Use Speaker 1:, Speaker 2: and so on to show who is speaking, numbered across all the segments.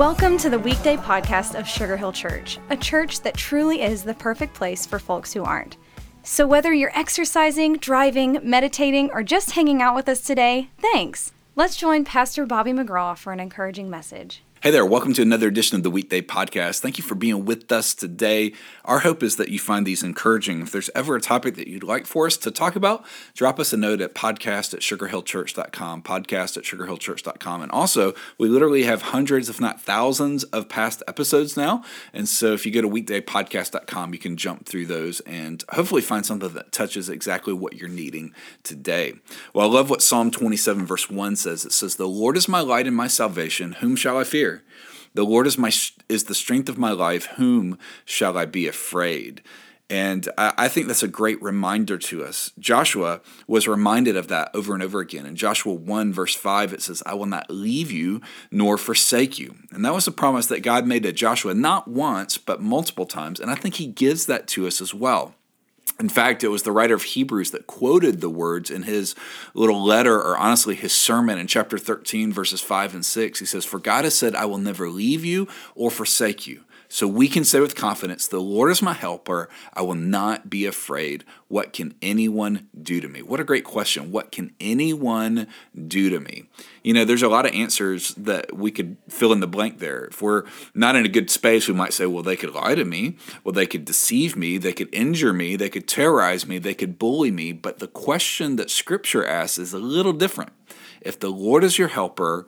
Speaker 1: Welcome to the weekday podcast of Sugar Hill Church, a church that truly is the perfect place for folks who aren't. So, whether you're exercising, driving, meditating, or just hanging out with us today, thanks. Let's join Pastor Bobby McGraw for an encouraging message.
Speaker 2: Hey there, welcome to another edition of the Weekday Podcast. Thank you for being with us today. Our hope is that you find these encouraging. If there's ever a topic that you'd like for us to talk about, drop us a note at podcast at sugarhillchurch.com, podcast at sugarhillchurch.com. And also, we literally have hundreds, if not thousands, of past episodes now. And so if you go to weekdaypodcast.com, you can jump through those and hopefully find something that touches exactly what you're needing today. Well, I love what Psalm 27, verse 1 says. It says, The Lord is my light and my salvation. Whom shall I fear? The Lord is my is the strength of my life. Whom shall I be afraid? And I, think that's a great reminder to us. Joshua was reminded of that over and over again. In Joshua 1, verse 5, it says, I will not leave you nor forsake you. And that was a promise that God made to Joshua, not once, but multiple times. And I think he gives that to us as well. In fact, it was the writer of Hebrews that quoted the words in his little letter, or honestly, his sermon in chapter 13, verses 5 and 6. He says, For God has said, I will never leave you or forsake you. So we can say with confidence, The Lord is my helper. I will not be afraid. What can anyone do to me? What a great question. What can anyone do to me? You know, there's a lot of answers that we could fill in the blank there. If we're not in a good space, we might say, well, they could lie to me. Well, they could deceive me. They could injure me. They could terrorize me. They could bully me. But the question that Scripture asks is a little different. If the Lord is your helper,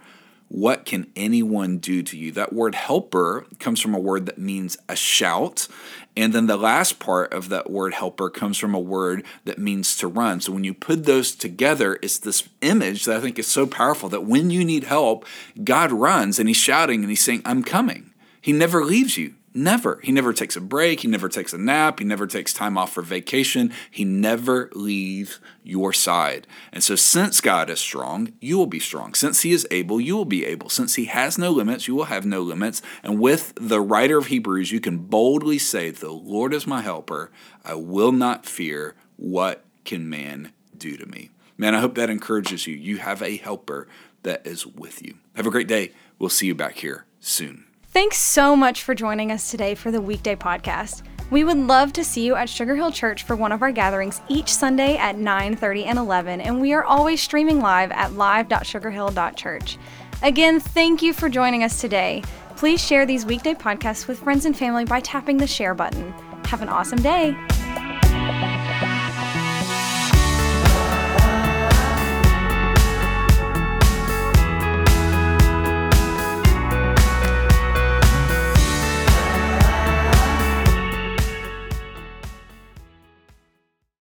Speaker 2: what can anyone do to you? That word helper comes from a word that means a shout. And then the last part of that word helper comes from a word that means to run. So when you put those together, it's this image that I think is so powerful that when you need help, God runs and he's shouting and he's saying, I'm coming. He never leaves you. Never. He never takes a break. He never takes a nap. He never takes time off for vacation. He never leaves your side. And so, since God is strong, you will be strong. Since He is able, you will be able. Since He has no limits, you will have no limits. And with the writer of Hebrews, you can boldly say, The Lord is my helper. I will not fear. What can man do to me? Man, I hope that encourages you. You have a helper that is with you. Have a great day. We'll see you back here soon.
Speaker 1: Thanks so much for joining us today for the weekday podcast. We would love to see you at Sugar Hill Church for one of our gatherings each Sunday at 9:30 and 11, and we are always streaming live at live.sugarhill.church. Again, thank you for joining us today. Please share these weekday podcasts with friends and family by tapping the share button. Have an awesome day.